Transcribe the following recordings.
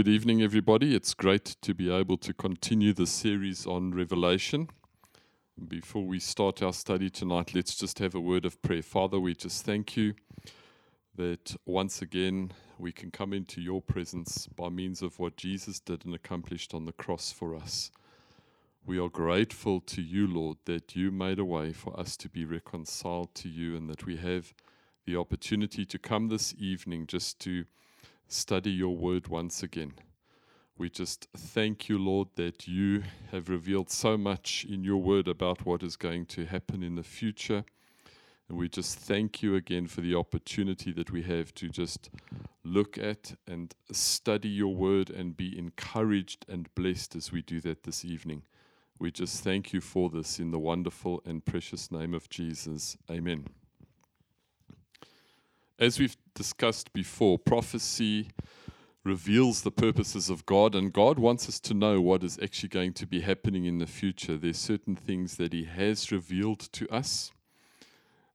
Good evening, everybody. It's great to be able to continue the series on Revelation. Before we start our study tonight, let's just have a word of prayer. Father, we just thank you that once again we can come into your presence by means of what Jesus did and accomplished on the cross for us. We are grateful to you, Lord, that you made a way for us to be reconciled to you and that we have the opportunity to come this evening just to study your word once again. We just thank you, Lord, that you have revealed so much in your word about what is going to happen in the future. And we just thank you again for the opportunity that we have to just look at and study your word and be encouraged and blessed as we do that this evening. We just thank you for this in the wonderful and precious name of Jesus. Amen. As we've discussed before, prophecy reveals the purposes of God, and God wants us to know what is actually going to be happening in the future. There's certain things that He has revealed to us.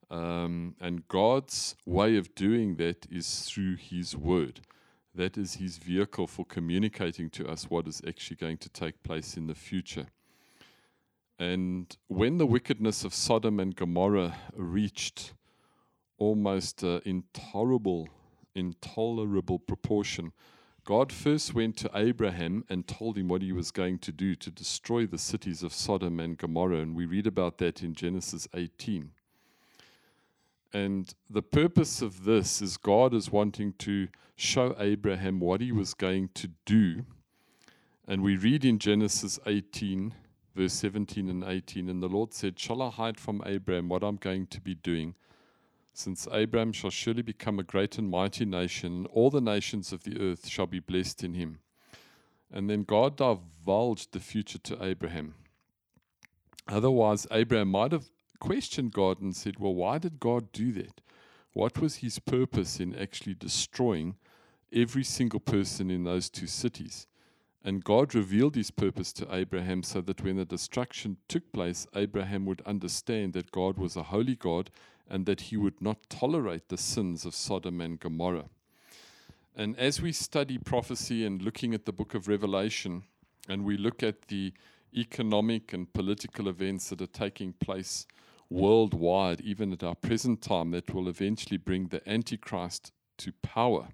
Um, and God's way of doing that is through His Word. That is His vehicle for communicating to us what is actually going to take place in the future. And when the wickedness of Sodom and Gomorrah reached almost uh, intolerable, intolerable proportion, God first went to Abraham and told him what he was going to do to destroy the cities of Sodom and Gomorrah. And we read about that in Genesis 18. And the purpose of this is God is wanting to show Abraham what he was going to do. And we read in Genesis 18 verse 17 and 18. And the Lord said, Shall I hide from Abraham what I'm going to be doing? Since Abraham shall surely become a great and mighty nation, all the nations of the earth shall be blessed in him. And then God divulged the future to Abraham. Otherwise, Abraham might have questioned God and said, Well, why did God do that? What was his purpose in actually destroying every single person in those two cities? And God revealed his purpose to Abraham so that when the destruction took place, Abraham would understand that God was a holy God and that he would not tolerate the sins of Sodom and Gomorrah. And as we study prophecy and looking at the book of Revelation, and we look at the economic and political events that are taking place worldwide, even at our present time, that will eventually bring the Antichrist to power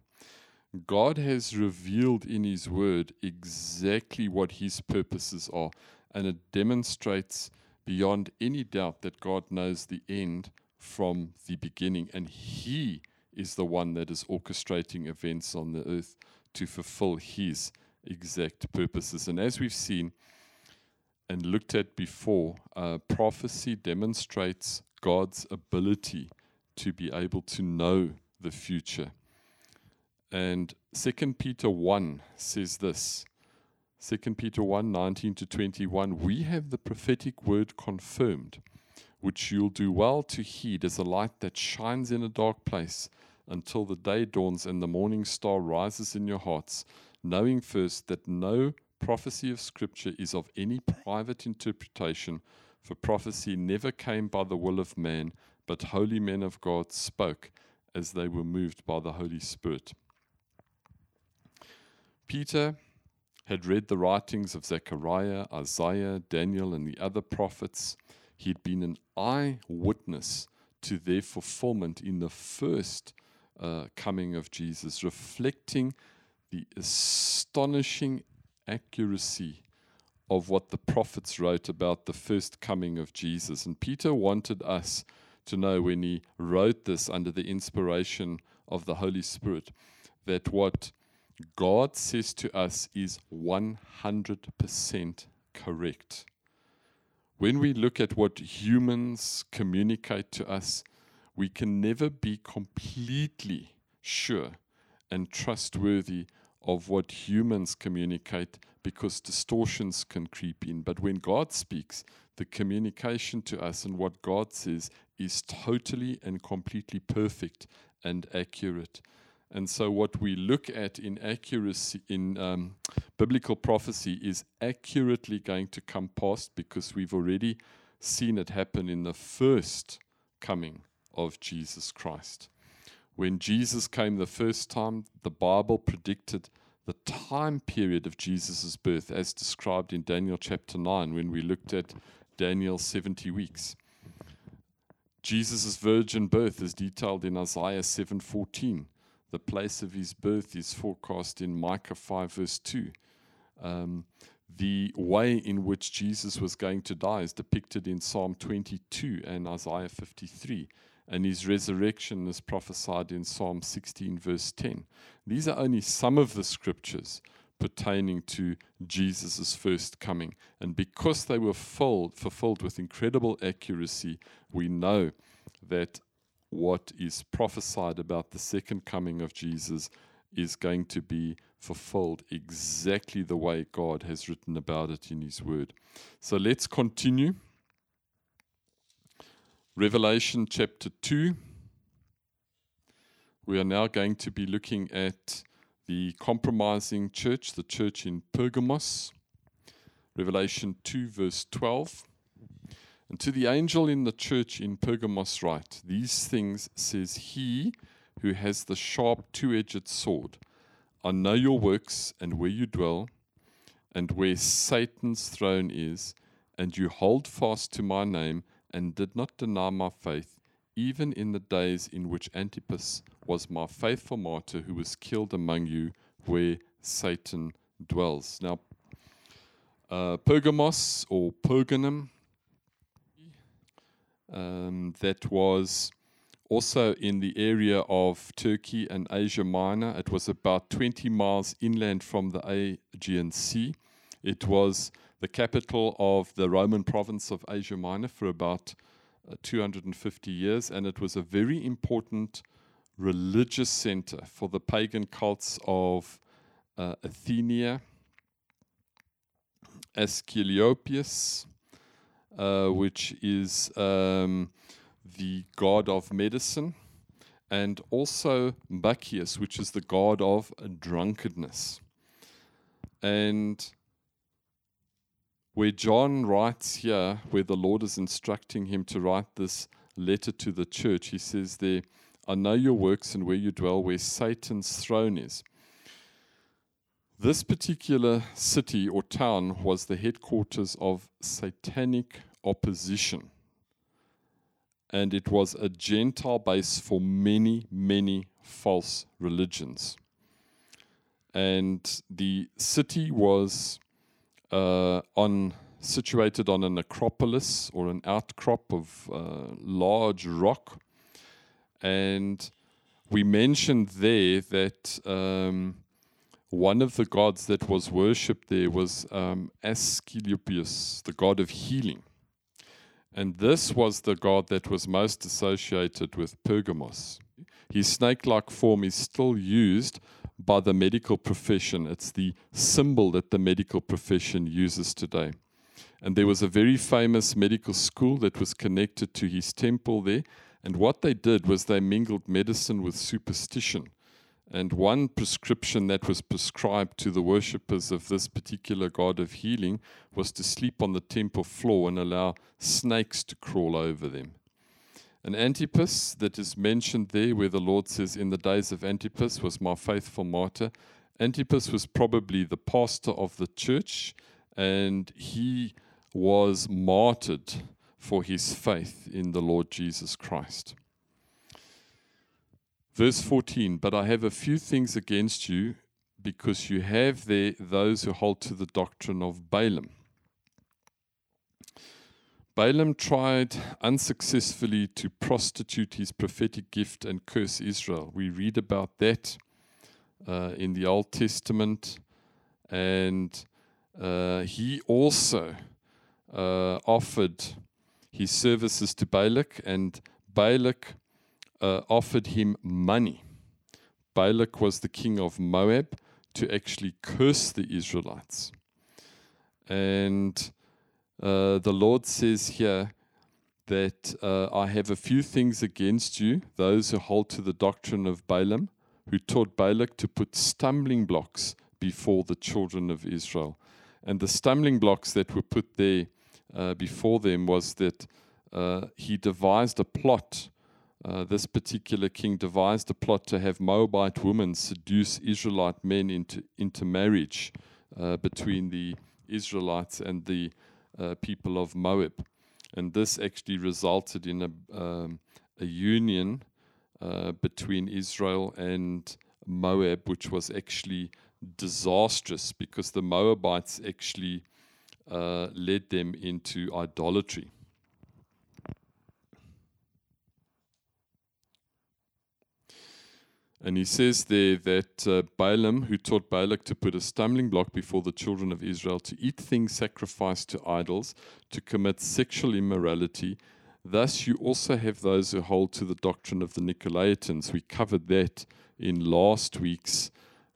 God has revealed in His Word exactly what His purposes are, and it demonstrates beyond any doubt that God knows the end from the beginning, and He is the one that is orchestrating events on the earth to fulfill His exact purposes. And as we've seen and looked at before, uh, prophecy demonstrates God's ability to be able to know the future and 2 Peter 1 says this 2 Peter 1 19 to 21 We have the prophetic word confirmed, which you'll do well to heed as a light that shines in a dark place until the day dawns and the morning star rises in your hearts, knowing first that no prophecy of Scripture is of any private interpretation, for prophecy never came by the will of man, but holy men of God spoke as they were moved by the Holy Spirit. Peter had read the writings of Zechariah, Isaiah, Daniel, and the other prophets. He had been an eyewitness to their fulfillment in the first uh, coming of Jesus, reflecting the astonishing accuracy of what the prophets wrote about the first coming of Jesus. And Peter wanted us to know when he wrote this under the inspiration of the Holy Spirit that what God says to us is 100% correct. When we look at what humans communicate to us, we can never be completely sure and trustworthy of what humans communicate because distortions can creep in. But when God speaks, the communication to us and what God says is totally and completely perfect and accurate. And so, what we look at in accuracy, in um, biblical prophecy, is accurately going to come past because we've already seen it happen in the first coming of Jesus Christ. When Jesus came the first time, the Bible predicted the time period of Jesus' birth, as described in Daniel chapter 9 when we looked at Daniel's 70 weeks. Jesus' virgin birth is detailed in Isaiah 7:14. The place of his birth is forecast in Micah 5 verse 2. Um, the way in which Jesus was going to die is depicted in Psalm 22 and Isaiah 53, and his resurrection is prophesied in Psalm 16 verse 10. These are only some of the scriptures pertaining to Jesus' first coming. And because they were filled, fulfilled with incredible accuracy, we know that what is prophesied about the second coming of Jesus is going to be fulfilled exactly the way God has written about it in His Word. So let's continue. Revelation chapter 2. We are now going to be looking at the compromising church, the church in Pergamos. Revelation 2, verse 12. And to the angel in the church in Pergamos, write, These things says he who has the sharp two edged sword. I know your works and where you dwell, and where Satan's throne is, and you hold fast to my name, and did not deny my faith, even in the days in which Antipas was my faithful martyr who was killed among you where Satan dwells. Now, uh, Pergamos or Pergamum, um, that was also in the area of Turkey and Asia Minor. It was about 20 miles inland from the Aegean Sea. It was the capital of the Roman province of Asia Minor for about uh, 250 years, and it was a very important religious center for the pagan cults of uh, Athenia, Asclepius, uh, which is um, the god of medicine, and also Bacchus, which is the god of drunkenness. And where John writes here, where the Lord is instructing him to write this letter to the church, he says there, I know your works and where you dwell, where Satan's throne is. This particular city or town was the headquarters of satanic opposition. And it was a Gentile base for many, many false religions. And the city was uh, on situated on an acropolis or an outcrop of uh, large rock and we mentioned there that um, one of the gods that was worshipped there was um, Asclepius, the god of healing. And this was the god that was most associated with Pergamos. His snake like form is still used by the medical profession. It's the symbol that the medical profession uses today. And there was a very famous medical school that was connected to his temple there, and what they did was they mingled medicine with superstition. And one prescription that was prescribed to the worshippers of this particular god of healing was to sleep on the temple floor and allow snakes to crawl over them. And Antipas, that is mentioned there, where the Lord says, In the days of Antipas was my faithful martyr. Antipas was probably the pastor of the church, and he was martyred for his faith in the Lord Jesus Christ. Verse 14 But I have a few things against you, because you have there those who hold to the doctrine of Balaam. Balaam tried unsuccessfully to prostitute his prophetic gift and curse Israel. We read about that uh, in the Old Testament, and uh, he also uh, offered his services to Balak, and Balak uh, offered him money. Balak was the king of Moab to actually curse the Israelites. And uh, the Lord says here that uh, I have a few things against you, those who hold to the doctrine of Balaam, who taught Balak to put stumbling blocks before the children of Israel. And the stumbling blocks that were put there uh, before them was that uh, he devised a plot uh, this particular king devised a plot to have Moabite women seduce Israelite men into into marriage uh, between the Israelites and the uh, people of Moab, and this actually resulted in a um, a union uh, between Israel and Moab, which was actually disastrous because the Moabites actually uh, led them into idolatry. And he says there that uh, Balaam, who taught Balak to put a stumbling block before the children of Israel, to eat things sacrificed to idols, to commit sexual immorality, thus you also have those who hold to the doctrine of the Nicolaitans. We covered that in last week's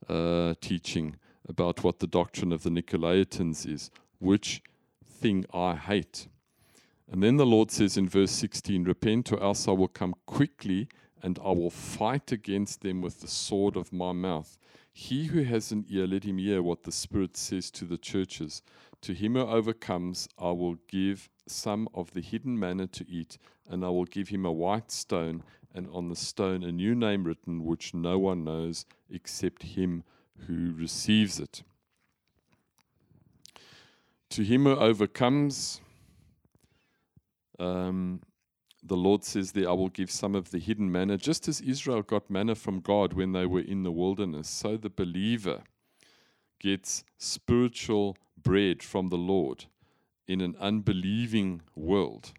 uh, teaching about what the doctrine of the Nicolaitans is, which thing I hate. And then the Lord says in verse 16, Repent, or else I will come quickly and I will fight against them with the sword of my mouth. He who has an ear, let him hear what the Spirit says to the churches. To him who overcomes, I will give some of the hidden manna to eat, and I will give him a white stone, and on the stone a new name written, which no one knows except him who receives it. To him who overcomes, um, the Lord says there, I will give some of the hidden manna, just as Israel got manna from God when they were in the wilderness. So the believer gets spiritual bread from the Lord in an unbelieving world.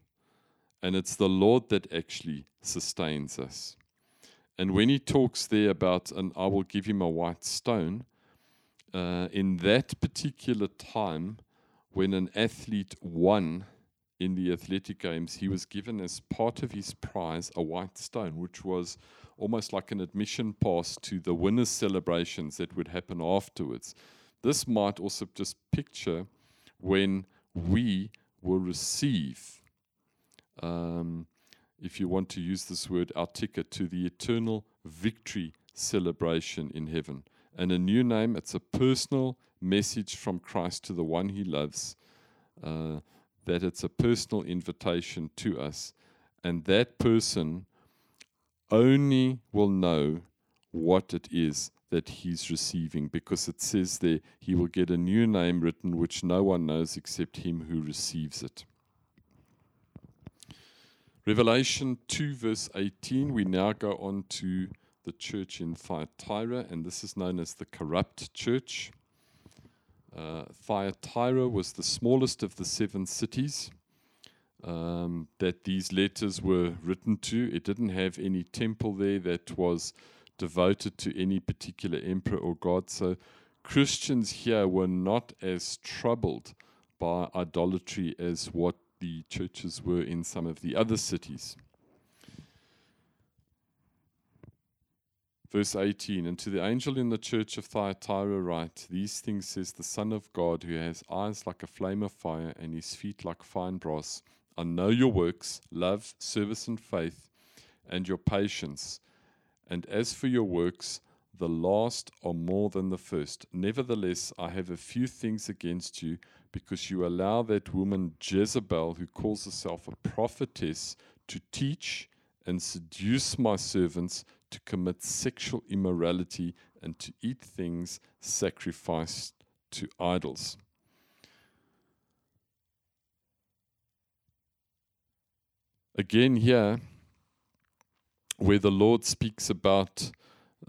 And it's the Lord that actually sustains us. And when he talks there about, and I will give him a white stone, uh, in that particular time, when an athlete won in the athletic games, he was given as part of his prize a white stone, which was almost like an admission pass to the winners' celebrations that would happen afterwards. This might also just picture when we will receive, um, if you want to use this word, our ticket to the eternal victory celebration in heaven. And a new name, it's a personal message from Christ to the one he loves. Uh, that it's a personal invitation to us, and that person only will know what it is that he's receiving because it says there he will get a new name written which no one knows except him who receives it. Revelation 2, verse 18, we now go on to the church in Thyatira, and this is known as the corrupt church. Uh, Thyatira was the smallest of the seven cities um, that these letters were written to. It didn't have any temple there that was devoted to any particular emperor or god. So Christians here were not as troubled by idolatry as what the churches were in some of the other cities. Verse 18 And to the angel in the church of Thyatira write, These things says the Son of God, who has eyes like a flame of fire and his feet like fine brass. I know your works, love, service, and faith, and your patience. And as for your works, the last are more than the first. Nevertheless, I have a few things against you, because you allow that woman Jezebel, who calls herself a prophetess, to teach and seduce my servants to commit sexual immorality and to eat things sacrificed to idols. Again, here, where the Lord speaks about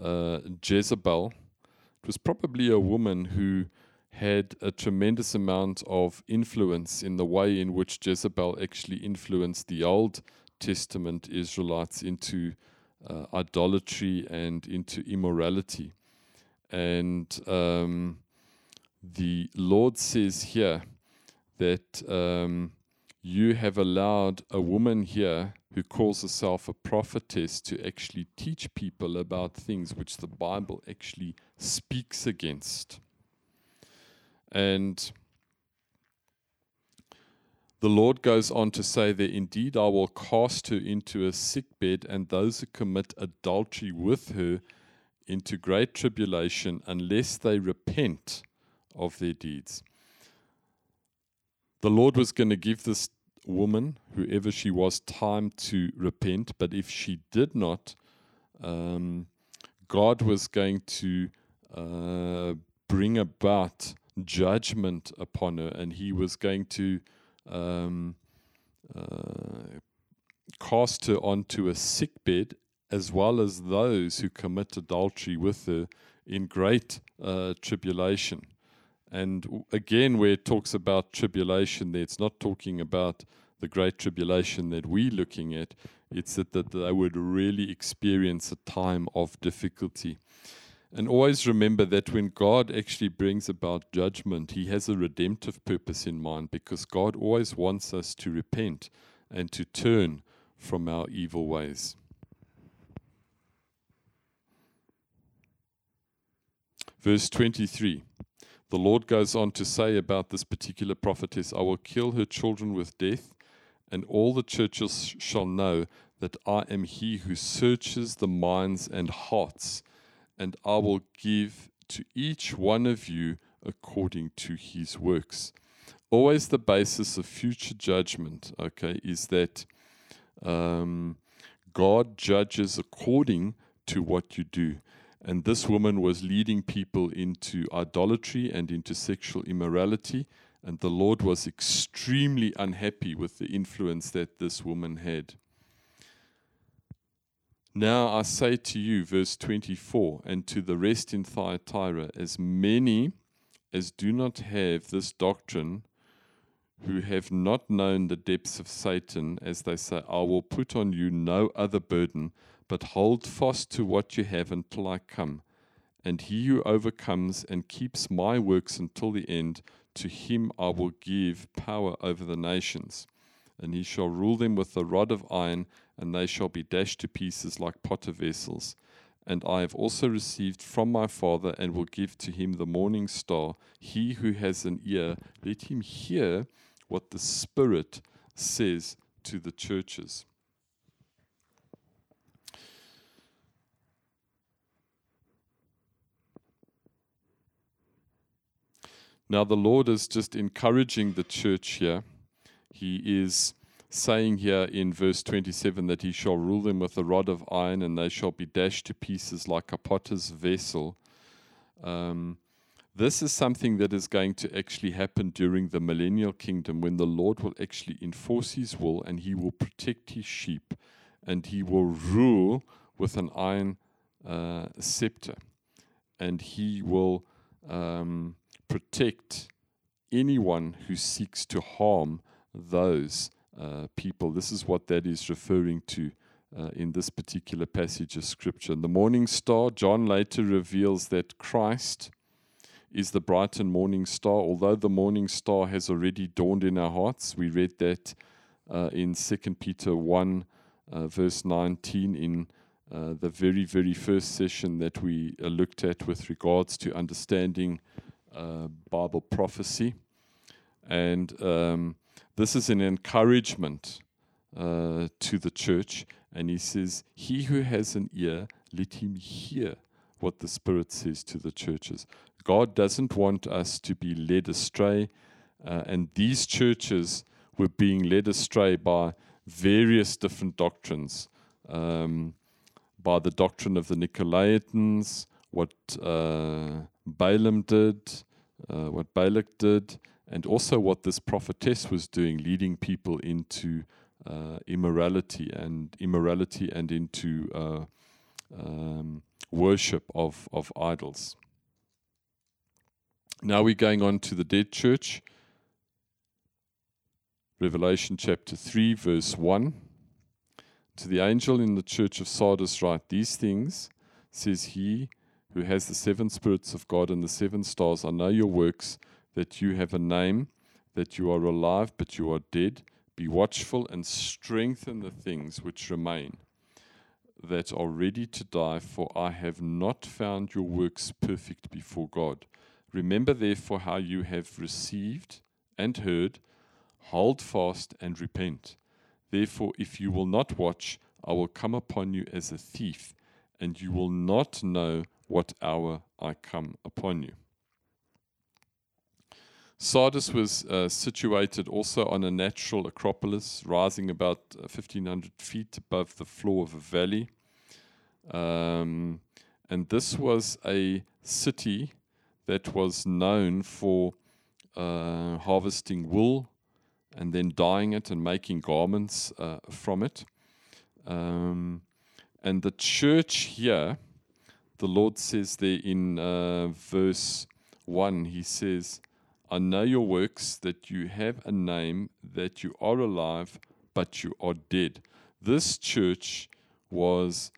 uh, Jezebel, it was probably a woman who had a tremendous amount of influence in the way in which Jezebel actually influenced the Old Testament Israelites into uh, idolatry and into immorality. And um, the Lord says here that um, you have allowed a woman here who calls herself a prophetess to actually teach people about things which the Bible actually speaks against. And the Lord goes on to say that indeed I will cast her into a sick bed, and those who commit adultery with her into great tribulation, unless they repent of their deeds. The Lord was going to give this woman, whoever she was, time to repent. But if she did not, um, God was going to uh, bring about judgment upon her, and He was going to um, uh, cast her onto a sick bed, as well as those who commit adultery with her in great uh, tribulation. And again, where it talks about tribulation, there it's not talking about the great tribulation that we're looking at. It's that, that they would really experience a time of difficulty. And always remember that when God actually brings about judgment, He has a redemptive purpose in mind because God always wants us to repent and to turn from our evil ways. Verse 23 the Lord goes on to say about this particular prophetess I will kill her children with death, and all the churches shall know that I am he who searches the minds and hearts, and I will give to each one of you according to his works. Always the basis of future judgment, okay, is that um, God judges according to what you do. And this woman was leading people into idolatry and into sexual immorality. And the Lord was extremely unhappy with the influence that this woman had. Now I say to you, verse 24, and to the rest in Thyatira, as many as do not have this doctrine, who have not known the depths of Satan, as they say, I will put on you no other burden but hold fast to what you have until I come. And he who overcomes and keeps my works until the end, to him I will give power over the nations. And he shall rule them with a rod of iron, and they shall be dashed to pieces like potter vessels. And I have also received from my Father, and will give to him the morning star. He who has an ear, let him hear what the Spirit says to the churches. Now, the Lord is just encouraging the church here. He is saying here in verse 27 that he shall rule them with a rod of iron and they shall be dashed to pieces like a potter's vessel. Um, this is something that is going to actually happen during the millennial kingdom when the Lord will actually enforce his will and he will protect his sheep and he will rule with an iron uh, scepter and he will. Um, protect anyone who seeks to harm those people. This is what that is referring to uh, in this particular passage of Scripture. And the morning star, John later reveals that Christ is the bright and morning star. Although the morning star has already dawned in our hearts, we read that uh, in 2 Peter 1, uh, verse 19, in uh, the very, very first session that we uh, looked at with regards to understanding uh, Bible prophecy. And um, this is an encouragement uh, to the church. And he says, He who has an ear, let him hear what the Spirit says to the churches. God doesn't want us to be led astray. Uh, and these churches were being led astray by various different doctrines. Um, by the doctrine of the Nicolaitans, what uh, Balaam did, uh, what Balak did, and also what this prophetess was doing, leading people into uh, immorality and immorality and into uh, um, worship of, of idols. Now we're going on to the dead church. Revelation chapter 3, verse 1. To the angel in the church of Sardis, write these things, says he who has the seven spirits of God and the seven stars, I know your works, that you have a name, that you are alive, but you are dead. Be watchful and strengthen the things which remain, that are ready to die, for I have not found your works perfect before God. Remember therefore how you have received and heard, hold fast and repent. Therefore, if you will not watch, I will come upon you as a thief, and you will not know what hour I come upon you. Sardis was uh, situated also on a natural acropolis, rising about 1,500 feet above the floor of a valley. Um, and this was a city that was known for uh, harvesting wool and then dyeing it and making garments uh, from it. Um, and the church here, the Lord says there in uh, verse 1, He says, I know your works, that you have a name, that you are alive, but you are dead. This church was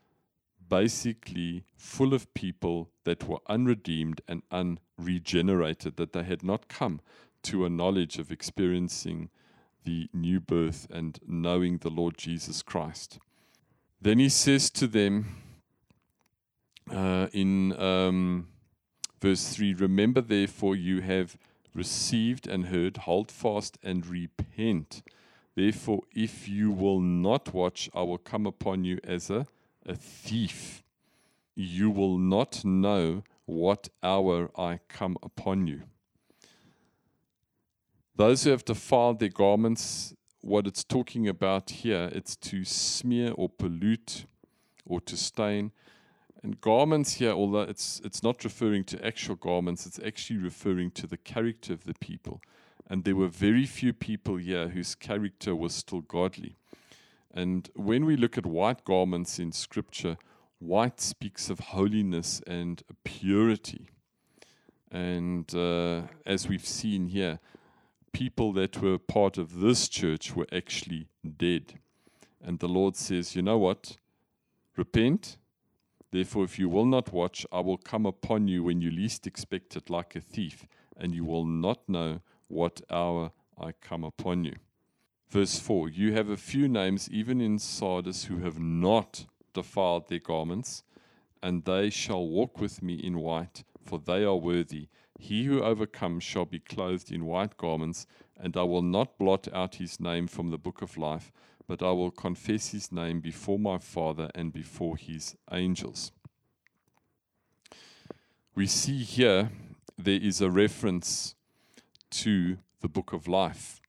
basically full of people that were unredeemed and unregenerated, that they had not come to a knowledge of experiencing the new birth and knowing the Lord Jesus Christ. Then he says to them uh, in um, verse 3 Remember, therefore, you have received and heard, hold fast and repent. Therefore, if you will not watch, I will come upon you as a, a thief. You will not know what hour I come upon you. Those who have defiled their garments, what it's talking about here, it's to smear or pollute or to stain. And garments here, although it's it's not referring to actual garments, it's actually referring to the character of the people. And there were very few people here whose character was still godly. And when we look at white garments in Scripture, white speaks of holiness and purity. And uh, as we've seen here, people that were part of this church were actually dead. And the Lord says, You know what? Repent Therefore, if you will not watch, I will come upon you when you least expect it, like a thief, and you will not know what hour I come upon you. Verse 4 You have a few names, even in Sardis, who have not defiled their garments, and they shall walk with me in white, for they are worthy. He who overcomes shall be clothed in white garments, and I will not blot out his name from the book of life but I will confess his name before my Father and before his angels. We see here there is a reference to the book of life,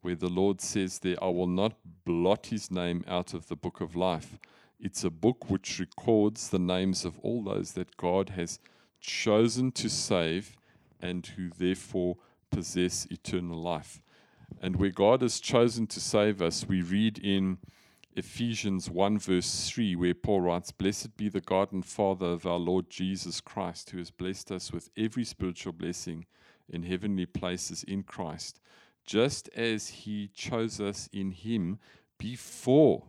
where the Lord says there, I will not blot his name out of the book of life. It's a book which records the names of all those that God has chosen to save and who therefore possess eternal life. And where God has chosen to save us, we read in Ephesians 1, verse 3, where Paul writes, Blessed be the God and Father of our Lord Jesus Christ, who has blessed us with every spiritual blessing in heavenly places in Christ, just as he chose us in him before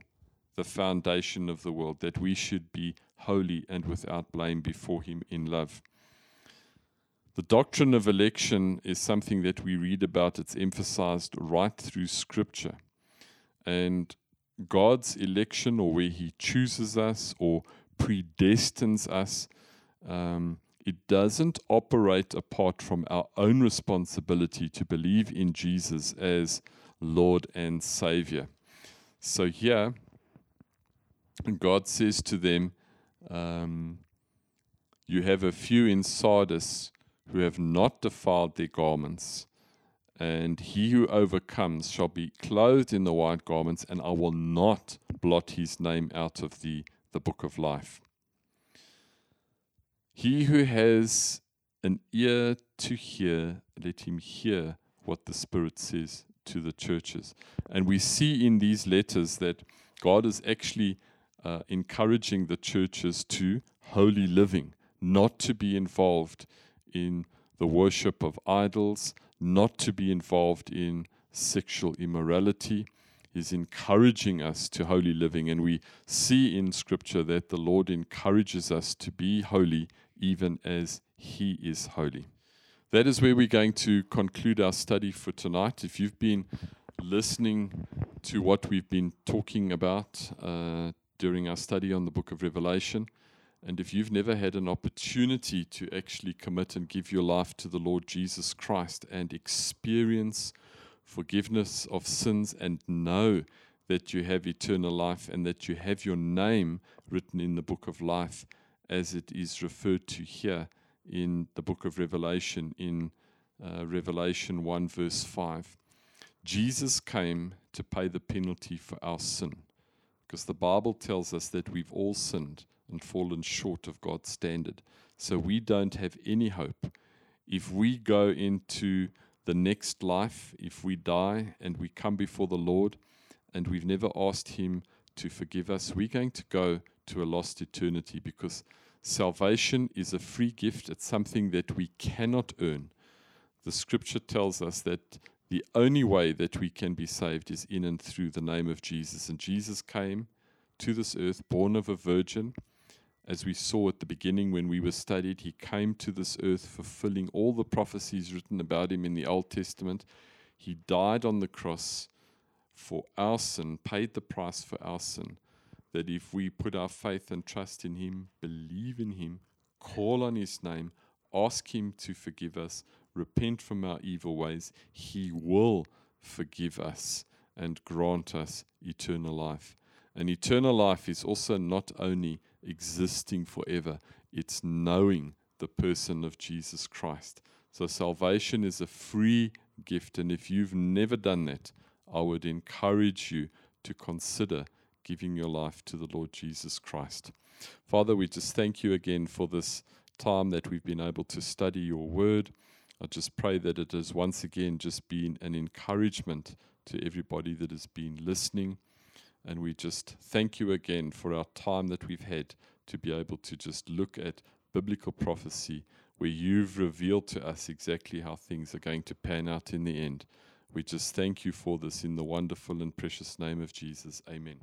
the foundation of the world, that we should be holy and without blame before him in love. The doctrine of election is something that we read about. It's emphasized right through Scripture. And God's election, or where He chooses us or predestines us, um, it doesn't operate apart from our own responsibility to believe in Jesus as Lord and Savior. So here, God says to them, um, You have a few in Sardis who have not defiled their garments. And he who overcomes shall be clothed in the white garments, and I will not blot his name out of the, the book of life. He who has an ear to hear, let him hear what the Spirit says to the churches. And we see in these letters that God is actually uh, encouraging the churches to holy living, not to be involved in the worship of idols, not to be involved in sexual immorality. He's encouraging us to holy living, and we see in Scripture that the Lord encourages us to be holy even as He is holy. That is where we're going to conclude our study for tonight. If you've been listening to what we've been talking about uh, during our study on the book of Revelation, and if you've never had an opportunity to actually commit and give your life to the Lord Jesus Christ and experience forgiveness of sins and know that you have eternal life and that you have your name written in the book of life as it is referred to here in the book of Revelation in uh, Revelation 1, verse 5. Jesus came to pay the penalty for our sin. Because the Bible tells us that we've all sinned and fallen short of God's standard. So we don't have any hope. If we go into the next life, if we die and we come before the Lord and we've never asked Him to forgive us, we're going to go to a lost eternity because salvation is a free gift. It's something that we cannot earn. The scripture tells us that the only way that we can be saved is in and through the name of Jesus. And Jesus came to this earth, born of a virgin. As we saw at the beginning when we were studied, he came to this earth fulfilling all the prophecies written about him in the Old Testament. He died on the cross for our sin, paid the price for our sin. That if we put our faith and trust in him, believe in him, call on his name, ask him to forgive us, repent from our evil ways, He will forgive us and grant us eternal life. And eternal life is also not only existing forever, it's knowing the person of Jesus Christ. So salvation is a free gift. And if you've never done that, I would encourage you to consider giving your life to the Lord Jesus Christ. Father, we just thank you again for this time that we've been able to study your word. I just pray that it has once again just been an encouragement to everybody that has been listening. And we just thank you again for our time that we've had to be able to just look at biblical prophecy where you've revealed to us exactly how things are going to pan out in the end. We just thank you for this in the wonderful and precious name of Jesus. Amen.